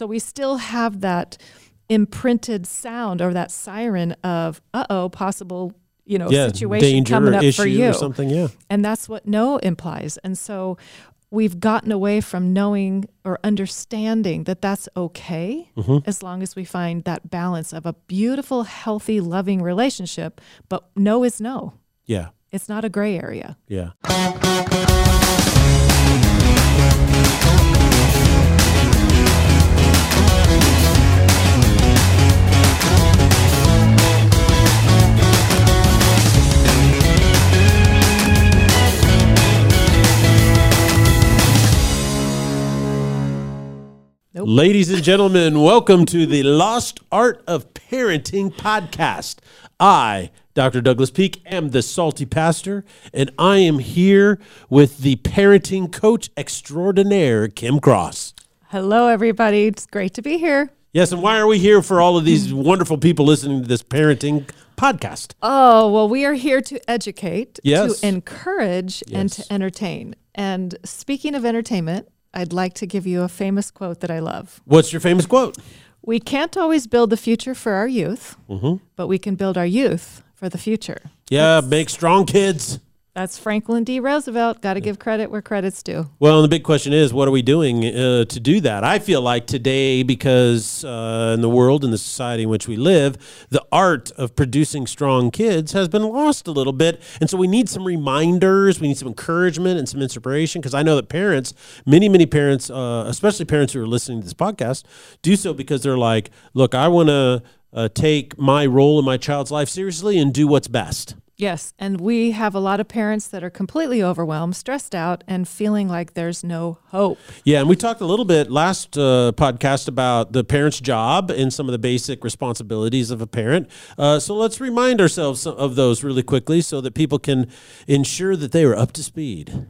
so we still have that imprinted sound or that siren of uh oh possible you know Yeah, situation coming up for you or something. Yeah. and that's what no implies. And so we've gotten away from knowing or understanding that that's okay Mm-hmm. as long as we find that balance of a beautiful, healthy, loving relationship. But no is no, Yeah. it's not a gray area. Yeah. Nope. Ladies and gentlemen, welcome to the Lost Art of Parenting podcast. I, Dr. Douglas Peak, am the salty pastor, and I am here with the parenting coach extraordinaire, Kim Cross. Hello, everybody. It's great to be here. Yes, and why are we here for all of these wonderful people listening to this parenting podcast? Oh, well, we are here to educate, Yes. to encourage, and to entertain. And speaking of entertainment, I'd like to give you a famous quote that I love. What's your famous quote? We can't always build the future for our youth, Mm-hmm. but we can build our youth for the future. Yeah, make strong kids. That's Franklin D. Roosevelt. Got to give credit where credit's due. Well, and the big question is, what are we doing uh, to do that? I feel like today, because uh, in the world and the society in which we live, the art of producing strong kids has been lost a little bit. And so we need some reminders, we need some encouragement and some inspiration. Because I know that parents, many, many parents, uh, especially parents who are listening to this podcast, do so because they're like, look, I want to uh, take my role in my child's life seriously and do what's best. Yes. And we have a lot of parents that are completely overwhelmed, stressed out, and feeling like there's no hope. Yeah, and we talked a little bit last uh, podcast about the parent's job and some of the basic responsibilities of a parent. Uh, so let's remind ourselves of those really quickly so that people can ensure that they are up to speed.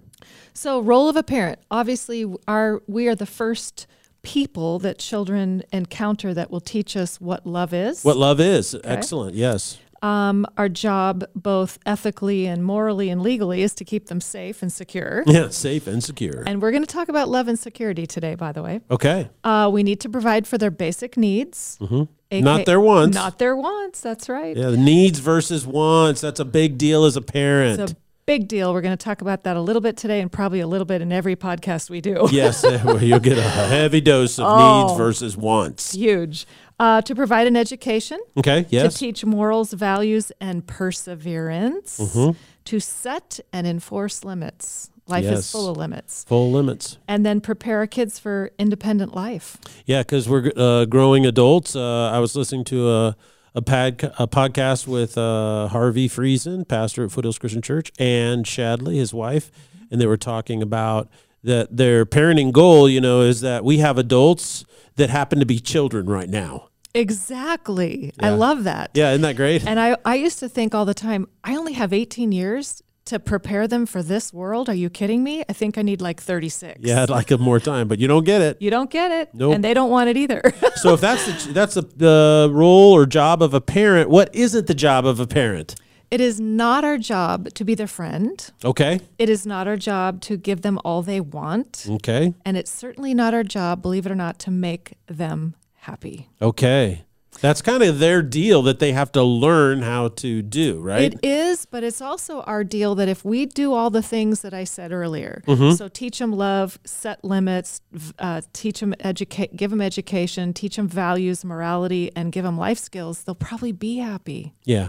So, role of a parent. Obviously, our we are the first people that children encounter that will teach us what love is. What love is. Excellent. Yes. Um, our job, both ethically and morally and legally, is to keep them safe and secure. Yeah, safe and secure. And we're going to talk about love and security today, by the way. Okay. Uh, we need to provide for their basic needs. Not aka their wants. Not their wants. That's right. Yeah, needs versus wants. That's a big deal as a parent. It's a big deal. We're going to talk about that a little bit today and probably a little bit in every podcast we do. yes, well, you'll get a heavy dose of Oh. needs versus wants. Huge. Uh, to provide an education, Okay, yes. to teach morals, values, and perseverance, Mm-hmm. to set and enforce limits. Life Yes. is full of limits. Full limits. And then prepare our kids for independent life. Yeah, because we're uh, growing adults. Uh, I was listening to a a, pad, a podcast with uh, Harvey Friesen, pastor at Foothills Christian Church, and Shadley, his wife, and they were talking about that their parenting goal, you know, is that we have adults that happen to be children right now. Exactly. I love that. Yeah, isn't that great? And I, I used to think all the time, I only have 18 years to prepare them for this world. Are you kidding me? I think I need like 36. Yeah, I'd like more time, but you don't get it. You don't get it. Nope. And they don't want it either. So if that's the, that's the, the role or job of a parent, what isn't the job of a parent? it is not our job to be their friend. Okay, It is not our job to give them all they want. okay, And it's certainly not our job, believe it or not, to make them happy. okay. That's kind of their deal that they have to learn how to do, right? It is, but it's also our deal that if we do all the things that I said earlier, Mm-hmm. so teach them love, set limits, uh, teach them educate, give them education, teach them values, morality, and give them life skills, they'll probably be happy. yeah,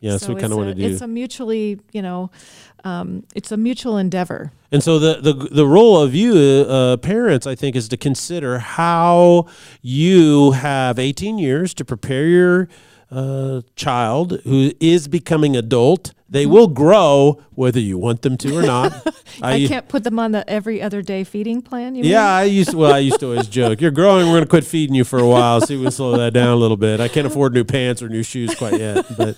yeah. That's so what we kind of want to do. It's a mutually, you know, um, it's a mutual endeavor. And so the the the role of you uh, parents, I think, is to consider how you have 18 years to prepare your uh, child who is becoming adult. They will grow whether you want them to or not. I, can't put them on the every other day feeding plan. You Yeah, mean? I used well, I used to always joke. You're growing. We're going to quit feeding you for a while. See, if we slow that down a little bit. I can't afford new pants or new shoes quite yet, but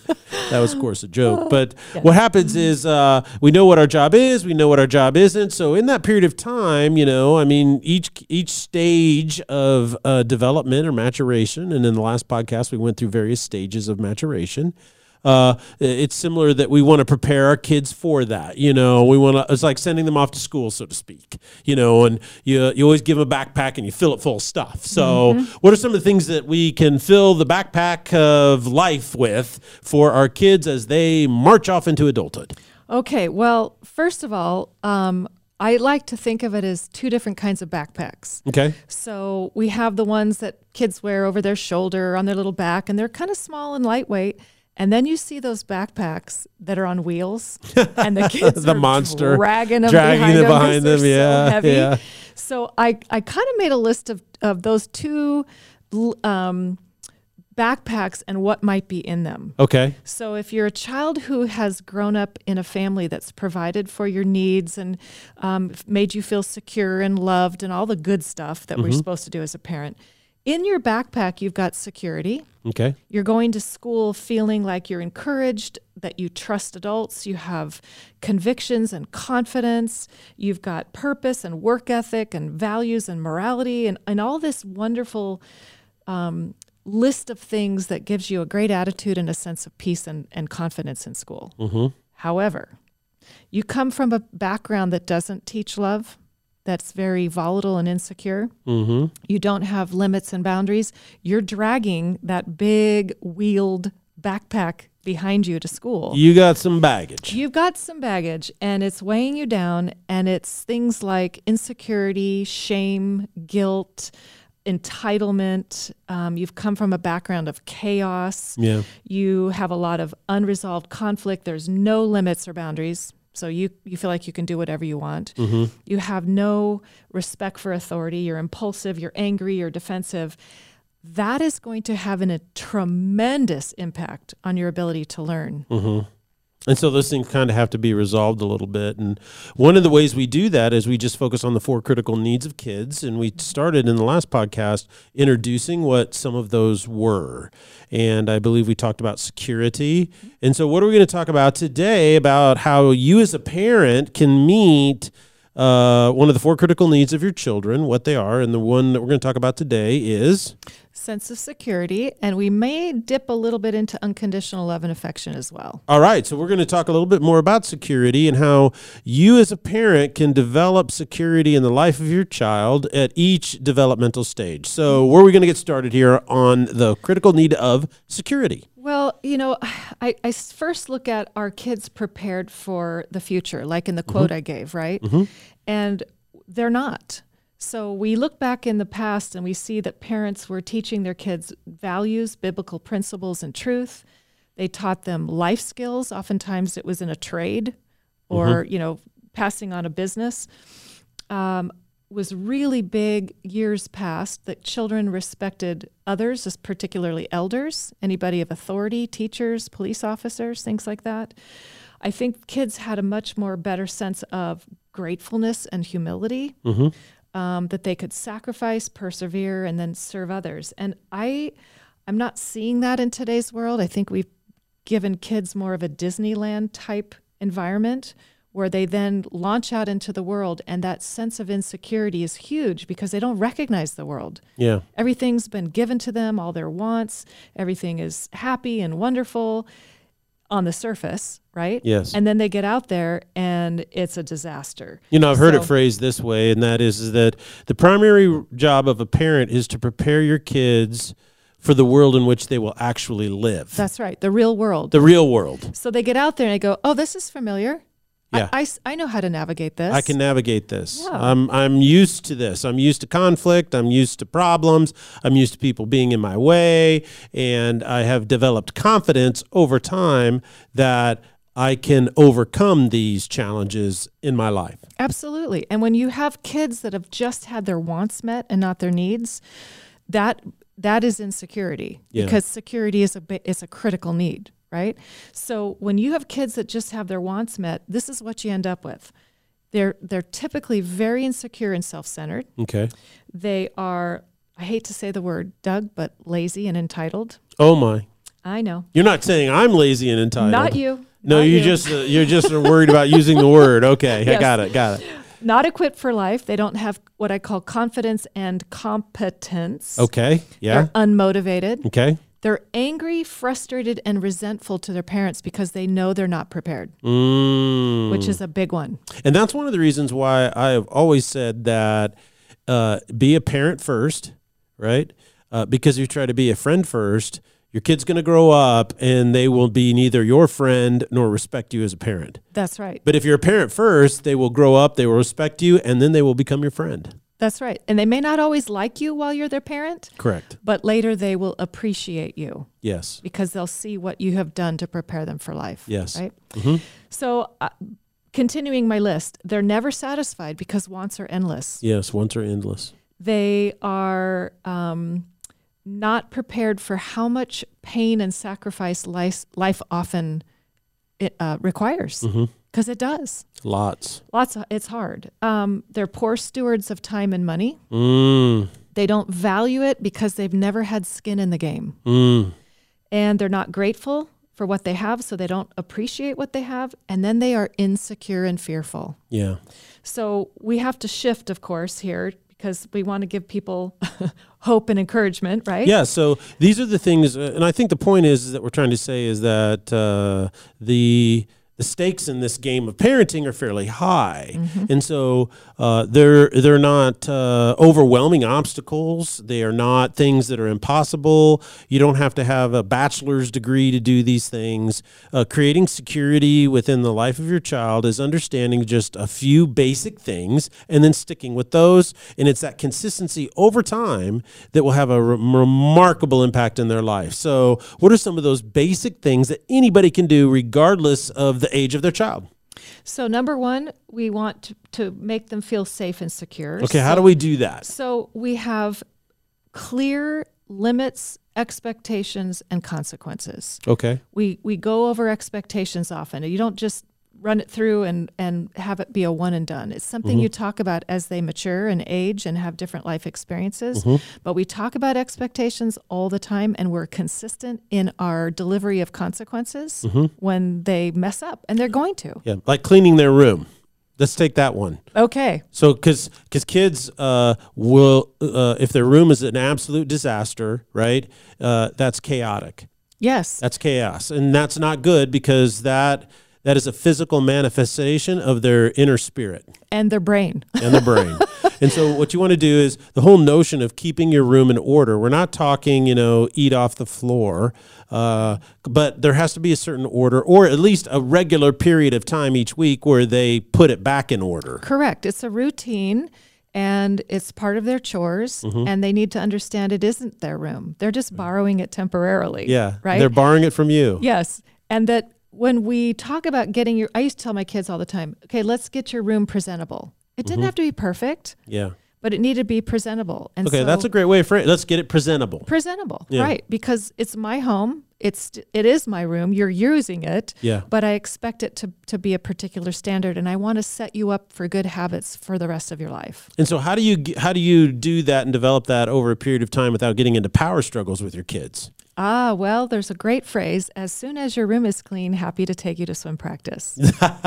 that was, of course, a joke. But what happens is uh, we know what our job is. We know what our job isn't. So in that period of time, you know, I mean, each each stage of uh, development or maturation, and in the last podcast we went through various stages of maturation. Uh, it's similar that we want to prepare our kids for that. You know, we want to. It's like sending them off to school, so to speak. You know, and you you always give them a backpack and you fill it full of stuff. So, what are some of the things that we can fill the backpack of life with for our kids as they march off into adulthood? Okay, well, first of all, um, I like to think of it as two different kinds of backpacks. Okay. So we have the ones that kids wear over their shoulder on their little back, and they're kind of small and lightweight. And then you see those backpacks that are on wheels, and the kids The are monster dragging them dragging behind them behind them, yeah, so yeah. So I I kind of made a list of of those two um, backpacks and what might be in them. Okay. So, if you're a child who has grown up in a family that's provided for your needs and um, made you feel secure and loved and all the good stuff that we're supposed to do as a parent, in your backpack, you've got security. Okay. You're going to school feeling like you're encouraged, that you trust adults, you have convictions and confidence, you've got purpose and work ethic and values and morality and, and all this wonderful um, list of things that gives you a great attitude and a sense of peace and, and confidence in school. However, you come from a background that doesn't teach love, that's very volatile and insecure. Mm-hmm. You don't have limits and boundaries. You're dragging that big wheeled backpack behind you to school. You got some baggage. You've got some baggage and it's weighing you down, and it's things like insecurity, shame, guilt, entitlement. Um, you've come from a background of chaos. Yeah. You have a lot of unresolved conflict. There's no limits or boundaries. So you, you feel like you can do whatever you want. Mm-hmm. You have no respect for authority. You're impulsive, you're angry, you're defensive. That is going to have an, a tremendous impact on your ability to learn. Mm-hmm. And so those things kind of have to be resolved a little bit. And one of the ways we do that is we just focus on the four critical needs of kids. And we started in the last podcast introducing what some of those were. And I believe we talked about security. And so, what are we going to talk about today about how you as a parent can meet uh, one of the four critical needs of your children, what they are? And the one that we're going to talk about today is Sense of security, and we may dip a little bit into unconditional love and affection as well. All right, so we're going to talk a little bit more about security and how you, as a parent, can develop security in the life of your child at each developmental stage. So, where are we going to get started here on the critical need of security? Well, you know, I first look at our kids prepared for the future, like in the quote mm-hmm. I gave, right? Mm-hmm. And they're not. So we look back in the past and we see that parents were teaching their kids values, biblical principles, and truth. They taught them life skills. Oftentimes it was in a trade or, mm-hmm. you know, passing on a business. Um, was really big years past that children respected others, as particularly elders, anybody of authority, teachers, police officers, things like that. I think kids had a much more better sense of gratefulness and humility um, that they could sacrifice, persevere, and then serve others. And I, I'm not seeing that in today's world. I think we've given kids more of a Disneyland type environment where they then launch out into the world, and that sense of insecurity is huge because they don't recognize the world. Yeah. Everything's been given to them, all their wants, everything is happy and wonderful on the surface, right? Yes. And then they get out there and it's a disaster. You know, I've heard it phrased this way, and that is, is that the primary job of a parent is to prepare your kids for the world in which they will actually live, That's right, the real world. the real world. so they get out there and they go, oh, this is familiar. I- Yeah. I, s- I know how to navigate this. I can navigate this. Yeah. I'm I'm used to this. I'm used to conflict. I'm used to problems. I'm used to people being in my way, and I have developed confidence over time that I can overcome these challenges in my life. Absolutely. And when you have kids that have just had their wants met and not their needs, that that is insecurity Yeah. because security is a is a critical need, right? So when you have kids that just have their wants met, this is what you end up with. They're they're typically very insecure and self-centered. Okay. They are I hate to say the word, Doug, but lazy and entitled. Oh my. I know. You're not saying I'm lazy and entitled. Not you. No, Not you you. just uh, you're just worried about using the word. Okay, I got it. Got it. Not equipped for life. They don't have what I call confidence and competence. Okay. Yeah. They're unmotivated. Okay. They're angry, frustrated, and resentful to their parents because they know they're not prepared, Mm. which is a big one. And that's one of the reasons why I have always said that uh, be a parent first, right? Uh, because if you try to be a friend first, your kid's going to grow up and they will be neither your friend nor respect you as a parent. That's right. But if you're a parent first, they will grow up, they will respect you, and then they will become your friend. That's right. And they may not always like you while you're their parent, Correct. but later they will appreciate you Yes. because they'll see what you have done to prepare them for life. Yes. Right? Mhm. So, uh, continuing my list, they're never satisfied because wants are endless. Yes. Wants are endless. They are um, not prepared for how much pain and sacrifice life, life often it, uh, requires Mhm. Because it does. Lots. Lots of, it's hard. Um, they're poor stewards of time and money. Mm. They don't value it because they've never had skin in the game. Mm. And they're not grateful for what they have, so they don't appreciate what they have. And then they are insecure and fearful. Yeah. So we have to shift, of course, here because we want to give people hope and encouragement, right? Yeah, so these are the things, uh, and I think the point is, that we're trying to say is that uh, the the stakes in this game of parenting are fairly high, and so uh, they're they're not uh, overwhelming obstacles. They are not things that are impossible. You don't have to have a bachelor's degree to do these things. Uh, creating security within the life of your child is understanding just a few basic things and then sticking with those, and it's that consistency over time that will have a re- remarkable impact in their life. So, what are some of those basic things that anybody can do, regardless of the age of their child? So, number one, we want to, to make them feel safe and secure. Okay, how do we do that? So, we have clear limits, expectations, and consequences. Okay. We, we go over expectations often. You don't just run it through and, and have it be a one and done. It's something you talk about as they mature and age and have different life experiences. But we talk about expectations all the time and we're consistent in our delivery of consequences when they mess up, and they're going to. Yeah, like cleaning their room. Let's take that one. Okay. So, because because kids uh, will, uh, if their room is an absolute disaster, right? Uh, that's chaotic. Yes. That's chaos, and that's not good because that that is a physical manifestation of their inner spirit And their brain. and the brain. and so, what you want to do is the whole notion of keeping your room in order. We're not talking, you know, eat off the floor, uh, but there has to be a certain order, or at least a regular period of time each week where they put it back in order. Correct. It's a routine and it's part of their chores Mm-hmm. and they need to understand it isn't their room. They're just borrowing it temporarily. Yeah, Right? They're borrowing it from you. yes. And that when we talk about getting your I used to tell my kids all the time, okay, let's get your room presentable. It Mm-hmm. didn't have to be perfect, Yeah. but it needed to be presentable. And Okay, so that's a great way for it. Let's get it presentable. presentable. Yeah. Right. Because it's my home. It's it is my room. You're using it. Yeah. But I expect it to, to be a particular standard and I want to set you up for good habits for the rest of your life. And so, how do you how do you do that and develop that over a period of time without getting into power struggles with your kids? Ah, well, there's a great phrase. As soon as your room is clean, happy to take you to swim practice,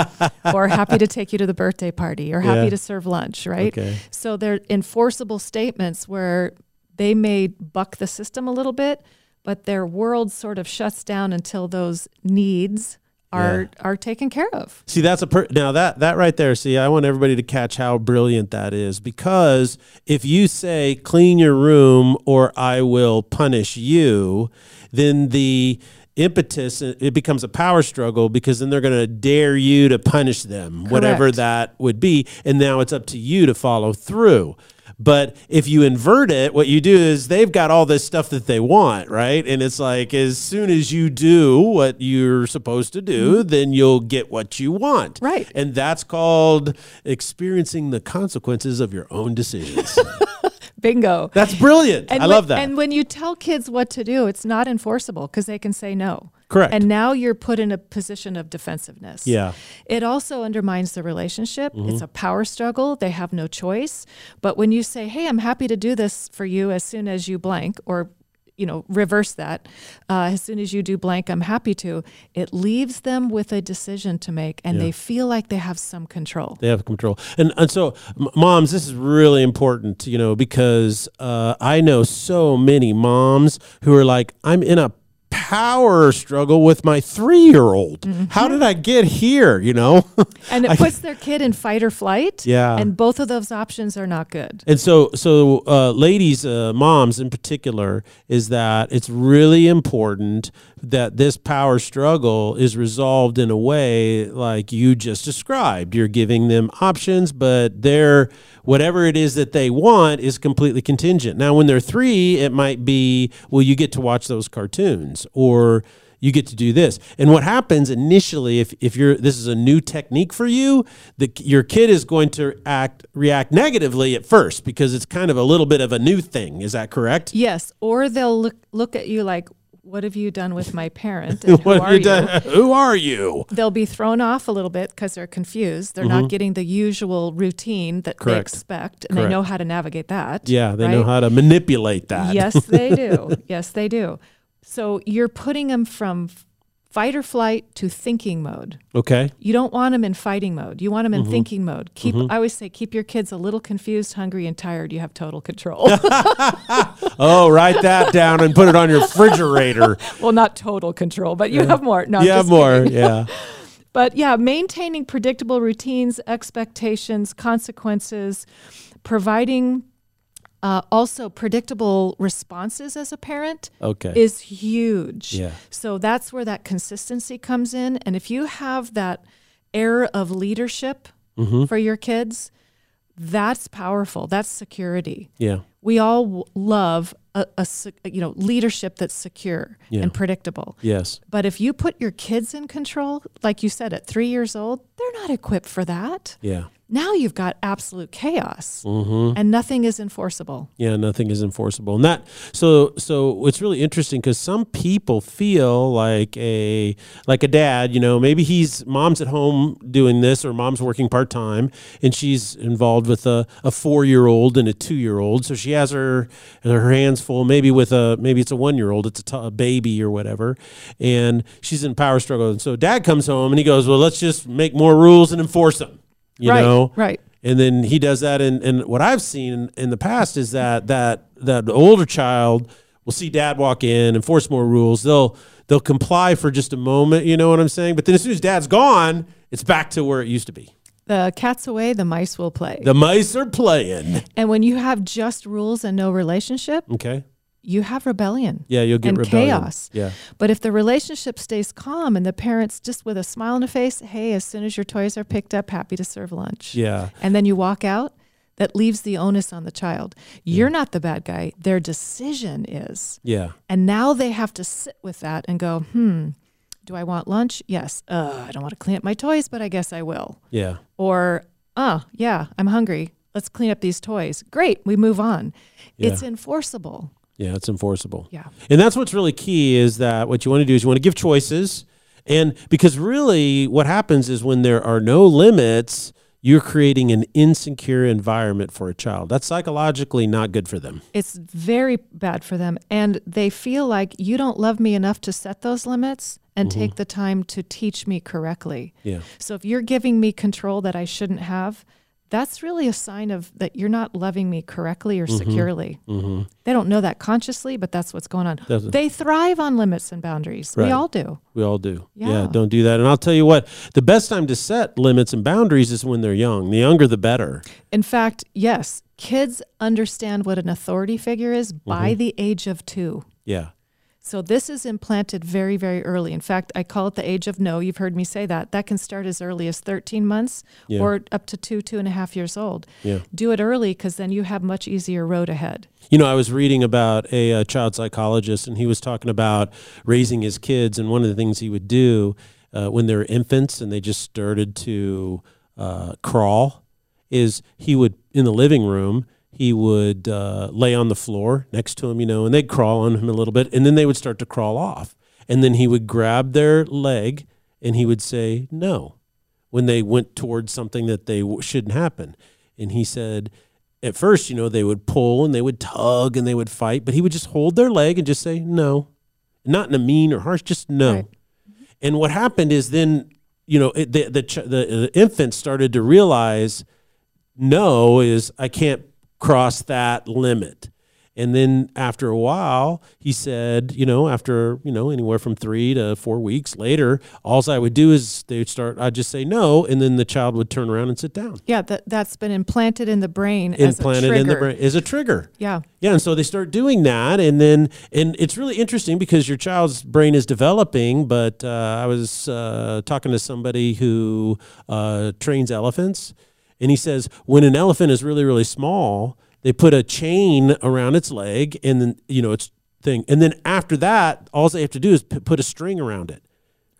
or happy to take you to the birthday party, or happy Yeah. to serve lunch, right? Okay. So they're enforceable statements where they may buck the system a little bit, but their world sort of shuts down until those needs are are taken care of. See, that's a per- now that that right there. See, I want everybody to catch how brilliant that is because if you say clean your room or I will punish you, then the impetus it becomes a power struggle because then they're going to dare you to punish them whatever that would be and now it's up to you to follow through but if you invert it what you do is they've got all this stuff that they want right and it's like as soon as you do what you're supposed to do mm-hmm. then you'll get what you want Right. and that's called experiencing the consequences of your own decisions Bingo. that's brilliant i when- love that And when you tell kids what to do, it's not enforceable because they can say no. Correct. And now you're put in a position of defensiveness. Yeah. It also undermines the relationship. Mm-hmm. It's a power struggle. They have no choice. But when you say, "Hey, I'm happy to do this for you as soon as you blank," or you know, reverse that. Uh, as soon as you do blank, I'm happy to. It leaves them with a decision to make, and Yeah. they feel like they have some control. They have control. And and so, m- moms, this is really important, you know, because uh, I know so many moms who are like, I'm in a power struggle with my three year old. How did I get here? You know? And it puts their kid in fight or flight. Yeah. And both of those options are not good. And so, so uh, ladies, uh, moms in particular, is that it's really important that this power struggle is resolved in a way like you just described. You're giving them options, but they're whatever it is that they want is completely contingent. Now, when they're three, it might be, well, you get to watch those cartoons or you get to do this. And what happens initially, if, if you're this is a new technique for you, the your kid is going to act react negatively at first because it's kind of a little bit of a new thing. Is that correct? Yes. Or they'll look, look at you like, what have you done with my parent? And who are you you? Who are you? They'll be thrown off a little bit because they're confused. They're not getting the usual routine that they Mm-hmm. Correct. expect, and they know how to navigate that. Yeah, they know how to manipulate that. Yes, they do. yes, they do. So you're putting them from fight or flight to thinking mode. Okay. You don't want them in fighting mode. You want them in Mm-hmm. thinking mode. Keep I always say keep your kids a little confused, hungry, and tired. You have total control. Oh, write that down and put it on your refrigerator. well, not total control, but you have more. No, you have more. Yeah. But yeah, maintaining predictable routines, expectations, consequences, providing uh, also predictable responses as a parent Okay. is huge. Yeah. So that's where that consistency comes in. And if you have that air of leadership Mm-hmm. for your kids, that's powerful. That's security. yeah. We all w- love a, a you know leadership that's secure Yeah. and predictable. Yes. But if you put your kids in control, like you said, at three years old, they're not equipped for that. Yeah. Now you've got absolute chaos Mm-hmm. and nothing is enforceable. Yeah, nothing is enforceable, and that so so it's really interesting because some people feel like a like a dad, you know, maybe he's mom's at home doing this or mom's working part time, and she's involved with a, a four year old and a two year old, so she has her her hands full. Maybe with a maybe it's a one year old, it's a, t- a baby or whatever, and she's in power struggle, and so dad comes home and he goes, well, let's just make more rules and enforce them, you right. know, Right. and then he does that and, and what i've seen in the past is that that that the older child will see dad walk in enforce more rules they'll they'll comply for just a moment you know what i'm saying but then as soon as dad's gone it's back to where it used to be The cat's away, the mice will play. the mice are playing and when you have just rules and no relationship, okay you have rebellion. yeah you'll get And rebellion. chaos. yeah But if the relationship stays calm and the parents just with a smile on the face, hey, as soon as your toys are picked up, happy to serve lunch. yeah And then you walk out, that leaves the onus on the child. You're not the bad guy. Their decision is. yeah And now they have to sit with that and go, hmm, do I want lunch? Yes. Uh, I don't want to clean up my toys, but I guess I will. yeah Or, uh, yeah, I'm hungry. Let's clean up these toys. Great. We move on. Yeah. It's enforceable. Yeah it's enforceable Yeah. And that's what's really key is that what you want to do is you want to give choices. And because really what happens is when there are no limits, you're creating an insecure environment for a child. That's psychologically not good for them. It's very bad for them. And they feel like you don't love me enough to set those limits and mm-hmm. take the time to teach me correctly. Yeah. So if you're giving me control that I shouldn't have, that's really a sign of that you're not loving me correctly or securely. Mm-hmm. They don't know that consciously, but that's what's going on. They thrive on limits and boundaries. Right. We all do. We all do. Yeah. Yeah. Don't do that. And I'll tell you what, the best time to set limits and boundaries is when they're young. The younger, the better. In fact, yes, kids understand what an authority figure is by the age of two. Yeah. So this is implanted very, very early. In fact, I call it the age of no. You've heard me say that. That can start as early as 13 months Yeah. or up to two, two and a half years old. Yeah. Do it early because then you have much easier road ahead. You know, I was reading about a, uh child psychologist, and he was talking about raising his kids. And one of the things he would do uh, when they were infants and they just started to uh, crawl is he would, in the living room, he would uh, lay on the floor next to him, you know, and they'd crawl on him a little bit, and then they would start to crawl off. And then he would grab their leg and he would say, no, when they went towards something that they w- shouldn't happen. And he said, at first, you know, they would pull and they would tug and they would fight, but he would just hold their leg and just say no, not in a mean or harsh, just no. Right. And what happened is then, you know, it, the, the ch- the the infant started to realize no is I can't cross that limit. And then after a while, he said, you know, after, you know, anywhere from three to four weeks later, all I would do is they would start, I'd just say no. And then the child would turn around and sit down. Yeah, that, that's been implanted in the brain as a Implanted in the brain is a trigger. Yeah. Yeah, and so they start doing that, and then and it's really interesting because your child's brain is developing. But uh, I was uh, talking to somebody who uh, trains elephants, and he says when an elephant is really really small, they put a chain around its leg, and then you know its thing, and then after that, all they have to do is put a string around it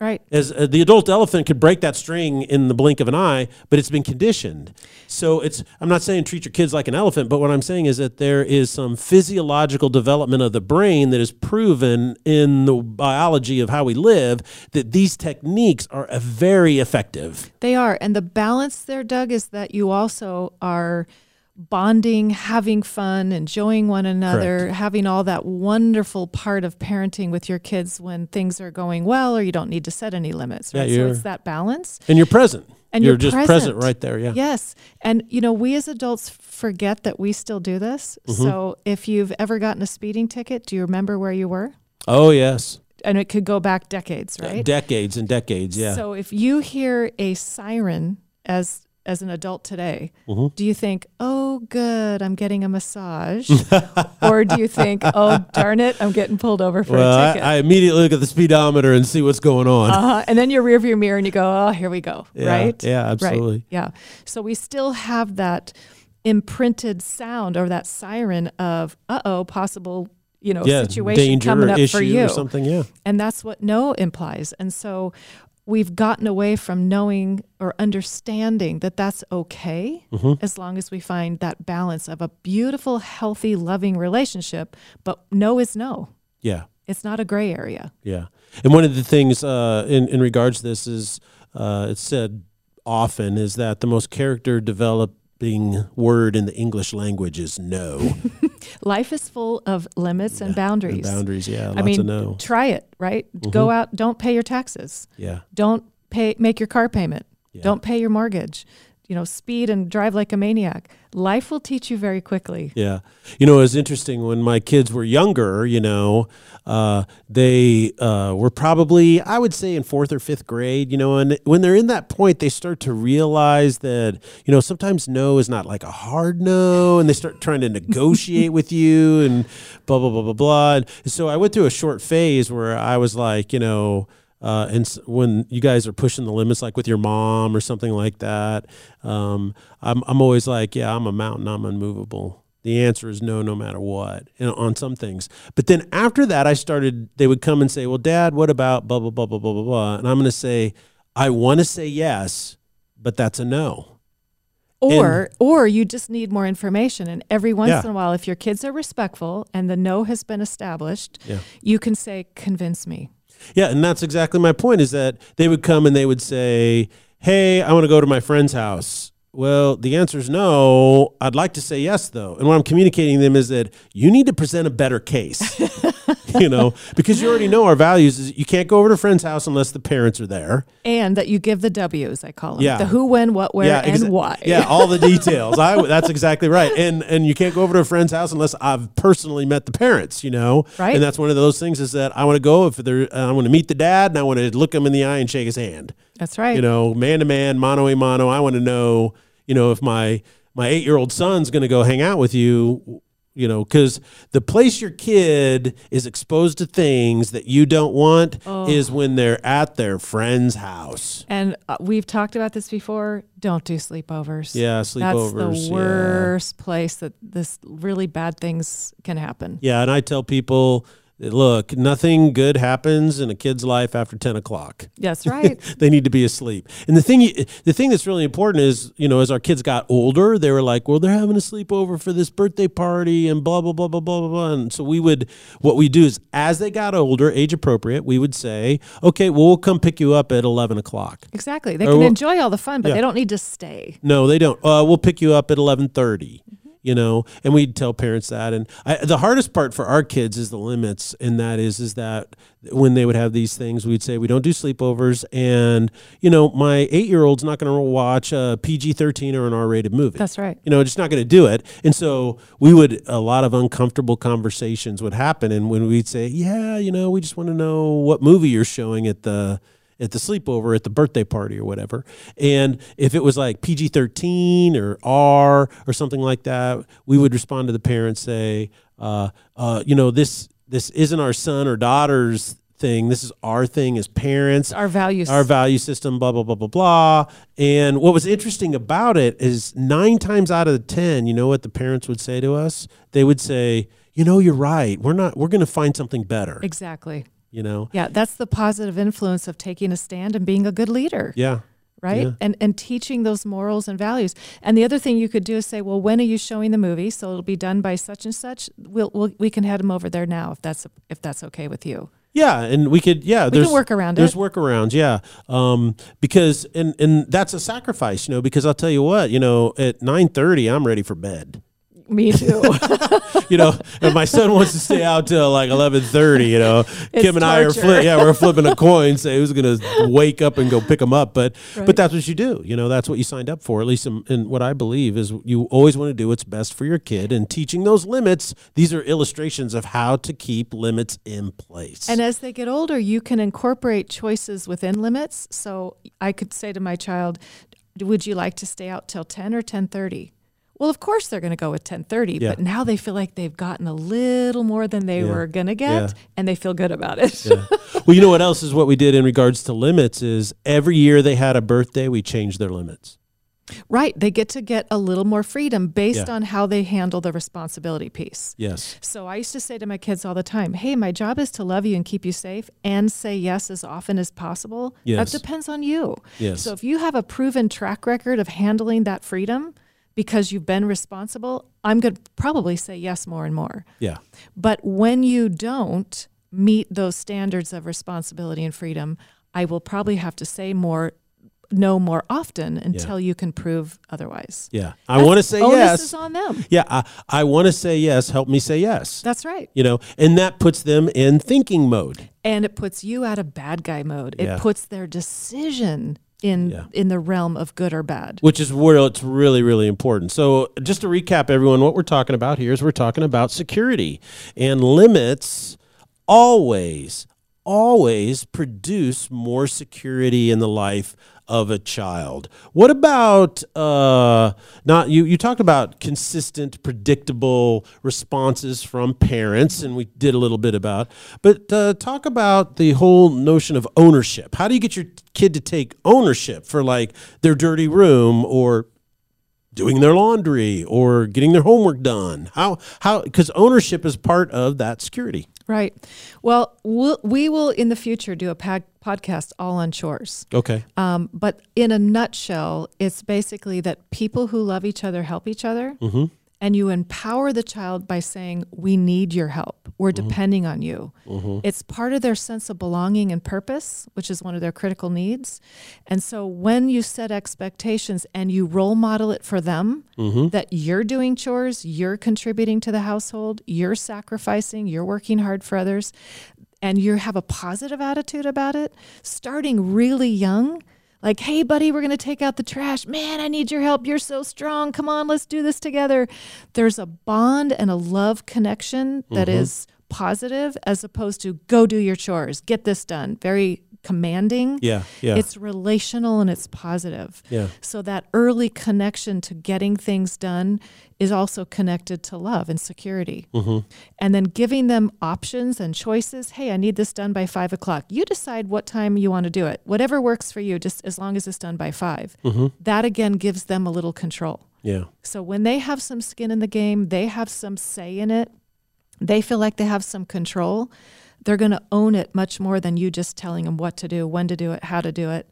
Right. as uh, the adult elephant could break that string in the blink of an eye, but it's been conditioned. So it's I'm not saying treat your kids like an elephant, but what I'm saying is that there is some physiological development of the brain that is proven in the biology of how we live that these techniques are uh, very effective. They are. And the balance there, Doug, is that you also are bonding, having fun, enjoying one another, having all that wonderful part of parenting with your kids when things are going well or you don't need to set any limits. Yeah, Right. so you're- it's that balance. And you're present. And you're, you're just present. present. right there. Yeah. Yes. And, you know, we as adults forget that we still do this. Mm-hmm. So if you've ever gotten a speeding ticket, do you remember where you were? Oh yes. And it could go back decades, right? Decades and decades. Yeah. So if you hear a siren as as an adult today, Mm-hmm. do you think, "Oh, good, I'm getting a massage," or do you think, "Oh, darn it, I'm getting pulled over for well, a I, ticket"? I immediately look at the speedometer and see what's going on. uh-huh. And then your rearview mirror, and you go, "Oh, here we go." Yeah, right? yeah, absolutely. Right. Yeah. So we still have that imprinted sound or that siren of, "Uh oh, possible." You know, yeah, situation danger coming up issue for you. or something. Yeah. And that's what no implies. And so we've gotten away from knowing or understanding that that's okay Mm-hmm. as long as we find that balance of a beautiful, healthy, loving relationship. But no is no, Yeah. it's not a gray area. Yeah, and one of the things uh, in in regards to this is uh, it's said often is that the most character developing word in the English language is no. Life is full of limits and boundaries. And boundaries, yeah, lots I mean, no. Mm-hmm. try it, right? Go out, don't pay your taxes. Yeah, Don't pay make your car payment. Yeah. Don't pay your mortgage. You know, speed and drive like a maniac. Life will teach you very quickly. yeah. You know, it was interesting when my kids were younger. You know, uh, they uh, were probably I would say in fourth or fifth grade. You know, and when they're in that point, they start to realize that you know sometimes no is not like a hard no, and they start trying to negotiate with you and blah blah blah blah blah. And so I went through a short phase where I was like, you know. Uh, and when you guys are pushing the limits, like with your mom or something like that, um, I'm, I'm always like, yeah, I'm a mountain, I'm unmovable. The answer is no, no matter what, know, on some things. But then after that, I started, they would come and say, well, dad, what about blah, blah, blah, blah, blah, blah, blah. And I'm going to say, I want to say yes, but that's a no. Or or you just need more information. And every once Yeah. in a while, if your kids are respectful and the no has been established, Yeah. you can say, convince me. Yeah, and that's exactly my point is that they would come and they would say, "Hey, I want to go to my friend's house." Well, the answer is no. I'd like to say yes though. And what I'm communicating to them is that you need to present a better case. you know, because you already know our values is you can't go over to a friend's house unless the parents are there. And that you give the W's, I call them. Yeah. The who, when, what, where, and exa- why. Yeah, all the details. I that's exactly right. And and you can't go over to a friend's house unless I've personally met the parents. You know, Right. And that's one of those things is that I want to go if they're uh, I want to meet the dad and I want to look him in the eye and shake his hand. That's right. You know, man to man, mano a mano. I want to know. You know, if my my eight year old son's going to go hang out with you. You know, because the place your kid is exposed to things that you don't want Oh. is when they're at their friend's house. and uh, we've talked about this before. Don't do sleepovers. Yeah, sleepovers That's the yeah. worst place that this really bad things can happen. Yeah, and I tell people, look, nothing good happens in a kid's life after ten o'clock. That's right. they need to be asleep. And the thing, the thing that's really important is, you know, as our kids got older, they were like, well, they're having a sleepover for this birthday party and blah blah blah blah blah blah. And so we would, what we do is, as they got older, age appropriate, we would say, okay, well, we'll come pick you up at eleven o'clock. exactly. They Or can what- enjoy all the fun, but Yeah. they don't need to stay. No, they don't. Uh, we'll pick you up at eleven you know and we'd tell parents that. And I, the hardest part for our kids is the limits and that is is that when they would have these things we'd say we don't do sleepovers. And you know my eight year old's not going to watch a pg-13 or an r-rated movie. That's right. you know just not going to do it. And so we would a lot of uncomfortable conversations would happen and when we'd say yeah you know we just want to know what movie you're showing at the at the sleepover at the birthday party or whatever and if it was like pg-13 or r or something like that we would respond to the parents say uh, uh, you know this this isn't our son or daughter's thing this is our thing as parents Our values. our value system, blah, blah, blah, blah, blah. And what was interesting about it is nine times out of the 10, you know what the parents would say to us? They would say, you know, you're right. We're not, we're going to find something better, exactly. You know? Yeah, that's the positive influence of taking a stand and being a good leader. Yeah. right? Yeah. And and teaching those morals and values. And the other thing you could do is say, well, when are you showing the movie? So it'll be done by such and such. We'll, we'll we can head them over there now if that's if that's okay with you. Yeah, and we could yeah. We there's can work around There's it. workarounds, yeah. Um, because and and that's a sacrifice, you know. Because I'll tell you what, you know, at nine thirty, I'm ready for bed. Me too. You know, if my son wants to stay out till like eleven thirty, you know, Kim and I are flipping. yeah, we're flipping a coin, say who's going to wake up and go pick him up. But Right. but that's what you do. You know, that's what you signed up for. At least in, in what I believe is you always want to do what's best for your kid, and teaching those limits. These are illustrations of how to keep limits in place. and as they get older, you can incorporate choices within limits. So I could say to my child, "Would you like to stay out till ten or ten thirty? Well, of course they're going to go with 10:30, Yeah. but now they feel like they've gotten a little more than they Yeah. were going to get Yeah. and they feel good about it. Yeah. well, you know what else is what we did in regards to limits is every year they had a birthday, we changed their limits. Right. They get to get a little more freedom based Yeah. on how they handle the responsibility piece. Yes. So I used to say to my kids all the time, hey, my job is to love you and keep you safe and say yes as often as possible. Yes. That depends on you. Yes. So if you have a proven track record of handling that freedom because you've been responsible, I'm going to probably say yes more and more. yeah. But when you don't meet those standards of responsibility and freedom, I will probably have to say more, no more often until you can prove otherwise. Yeah. I want to say Onus yes. is on them. Yeah. I, I want to say yes. Help me say yes. That's right. You know, and that puts them in thinking mode. And it puts you out of bad guy mode. It Yeah. puts their decision in Yeah. in the realm of good or bad. which is where it's really really important so just to recap everyone what we're talking about here is we're talking about security and limits always always produce more security in the life of a child. What about uh not you you talked about consistent predictable responses from parents and we did a little bit about but uh, talk about the whole notion of ownership. How do you get your kid to take ownership for like their dirty room or doing their laundry or getting their homework done? How how because ownership is part of that security Right. Well, we'll we will in the future do a pod- podcast all on chores. okay Um, but in a nutshell, it's basically that people who love each other help each other. Mm-hmm. And you empower the child by saying, We need your help. We're Mm-hmm. depending on you. It's part of their sense of belonging and purpose, which is one of their critical needs. And so when you set expectations and you role model it for them, Mm-hmm. that you're doing chores, you're contributing to the household, you're sacrificing, you're working hard for others, and you have a positive attitude about it, starting really young, like, hey, buddy, we're going to take out the trash. Man, I need your help. You're so strong. Come on, let's do this together. There's a bond and a love connection that mm-hmm. is positive as opposed to go do your chores, get this done. Very commanding. yeah yeah It's relational and it's positive. yeah So that early connection to getting things done is also connected to love and security. Mm-hmm. And then giving them options and choices. Hey, I need this done by five o'clock. You decide what time you want to do it. Whatever works for you, just as long as it's done by 5 Mm-hmm. That again gives them a little control. yeah So when they have some skin in the game, they have some say in it, they feel like they have some control, they're going to own it much more than you just telling them what to do, when to do it, how to do it.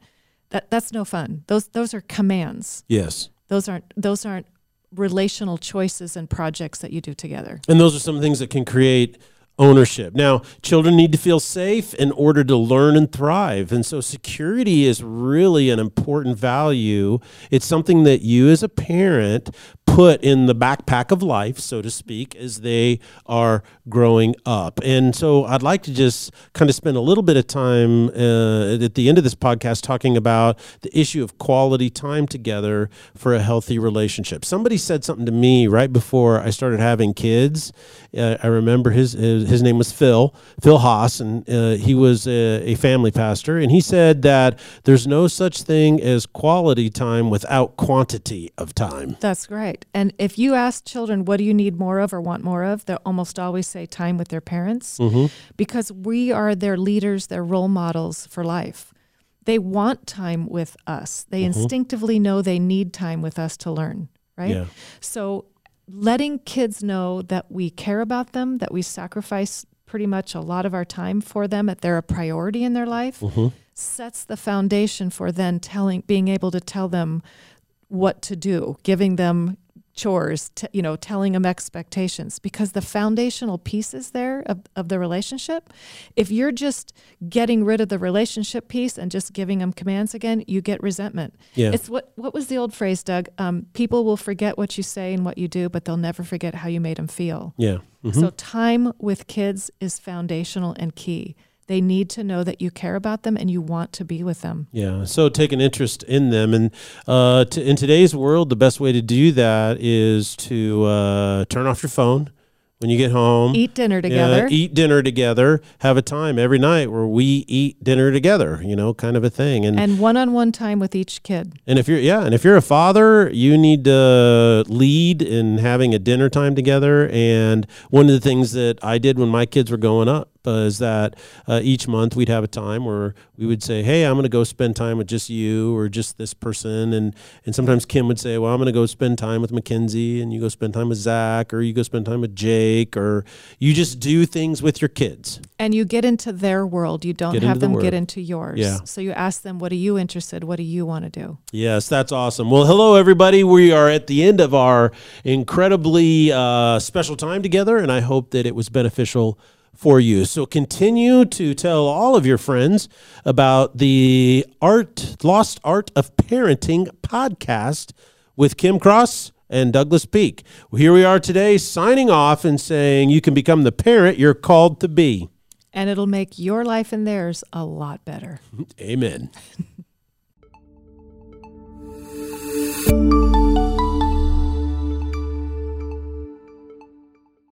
That that's no fun. Those those are commands. yes Those aren't those aren't relational choices and projects that you do together. And those are some things that can create ownership. Now, children need to feel safe in order to learn and thrive. And so security is really an important value. It's something that you as a parent put in the backpack of life, so to speak, as they are growing up. And so I'd like to just kind of spend a little bit of time uh, at the end of this podcast talking about the issue of quality time together for a healthy relationship. Somebody said something to me right before I started having kids. Uh, I remember his, his, his name was Phil Phil Haas, and uh, he was a, a family pastor, and he said that there's no such thing as quality time without quantity of time. That's right. And if you ask children, what do you need more of or want more of, they'll almost always say time with their parents Mm-hmm. because we are their leaders, their role models for life. They want time with us. They Mm-hmm. instinctively know they need time with us to learn, right? Yeah. So letting kids know that we care about them, that we sacrifice pretty much a lot of our time for them, that they're a priority in their life, Mm-hmm. sets the foundation for then telling, being able to tell them what to do, giving them chores, t- you know, telling them expectations, because the foundational pieces there of, of the relationship, if you're just getting rid of the relationship piece and just giving them commands again, you get resentment. Yeah. It's what what was the old phrase, Doug? Um, people will forget what you say and what you do, but they'll never forget how you made them feel. Yeah. Mhm. So time with kids is foundational and key. They need to know that you care about them and you want to be with them. Yeah, so take an interest in them, and uh, to, in today's world, the best way to do that is to uh, turn off your phone when you get home. Eat dinner Yeah, together. eat dinner together. Have a time every night where we eat dinner together. You know, kind of a thing. And and one-on-one time with each kid. and if you're yeah, and if you're a father, you need to lead in having a dinner time together. And one of the things that I did when my kids were growing up uh, is that uh, each month we'd have a time where we would say, "Hey, I'm going to go spend time with just you or just this person," and and sometimes Kim would say, "Well, I'm going to go spend time with Mackenzie," and you go spend time with Zach, or you go spend time with Jake, or you just do things with your kids. And you get into their world. You don't Get have into the them get into yours. Yeah. So you ask them, what are you interested? What do you want to do? Yes, that's awesome. Well, hello, everybody. We are at the end of our incredibly uh, special time together, and I hope that it was beneficial for you. So continue to tell all of your friends about the Art Lost Art of Parenting podcast with Kim Cross and Douglas Peak. Well, here we are today signing off and saying you can become the parent you're called to be. And it'll make your life and theirs a lot better. Amen.